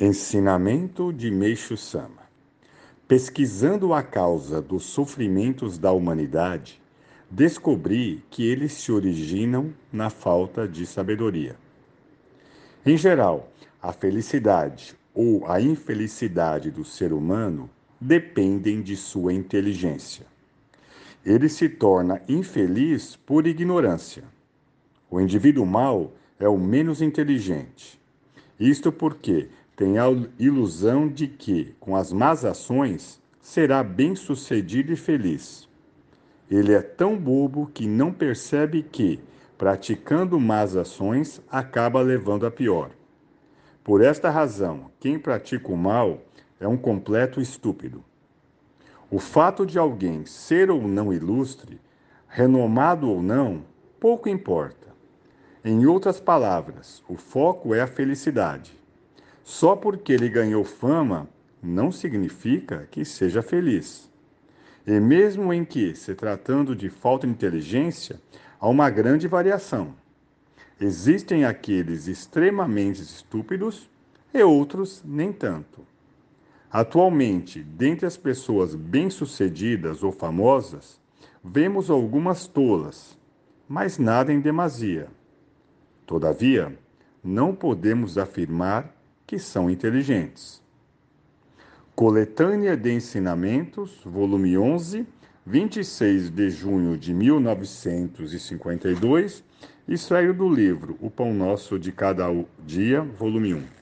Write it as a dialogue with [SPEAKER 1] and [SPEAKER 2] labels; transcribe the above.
[SPEAKER 1] Ensinamento de Meixo Sama Pesquisando a causa dos sofrimentos da humanidade, descobri que eles se originam na falta de sabedoria. Em geral, a felicidade ou a infelicidade do ser humano dependem de sua inteligência. Ele se torna infeliz por ignorância. O indivíduo mau é o menos inteligente. Isto porque tem a ilusão de que, com as más ações, será bem-sucedido e feliz. Ele é tão bobo que não percebe que, praticando más ações, acaba levando a pior. Por esta razão, quem pratica o mal é um completo estúpido. O fato de alguém ser ou não ilustre, renomado ou não, pouco importa. Em outras palavras, o foco é a felicidade. Só porque ele ganhou fama não significa que seja feliz. E mesmo em que, se tratando de falta de inteligência, há uma grande variação. Existem aqueles extremamente estúpidos e outros nem tanto. Atualmente, dentre as pessoas bem-sucedidas ou famosas, vemos algumas tolas, mas nada em demasia. Todavia, não podemos afirmar que são inteligentes. Coletânea de Ensinamentos, volume 11, 26 de junho de 1952, extraído do livro O Pão Nosso de Cada Dia, volume 1.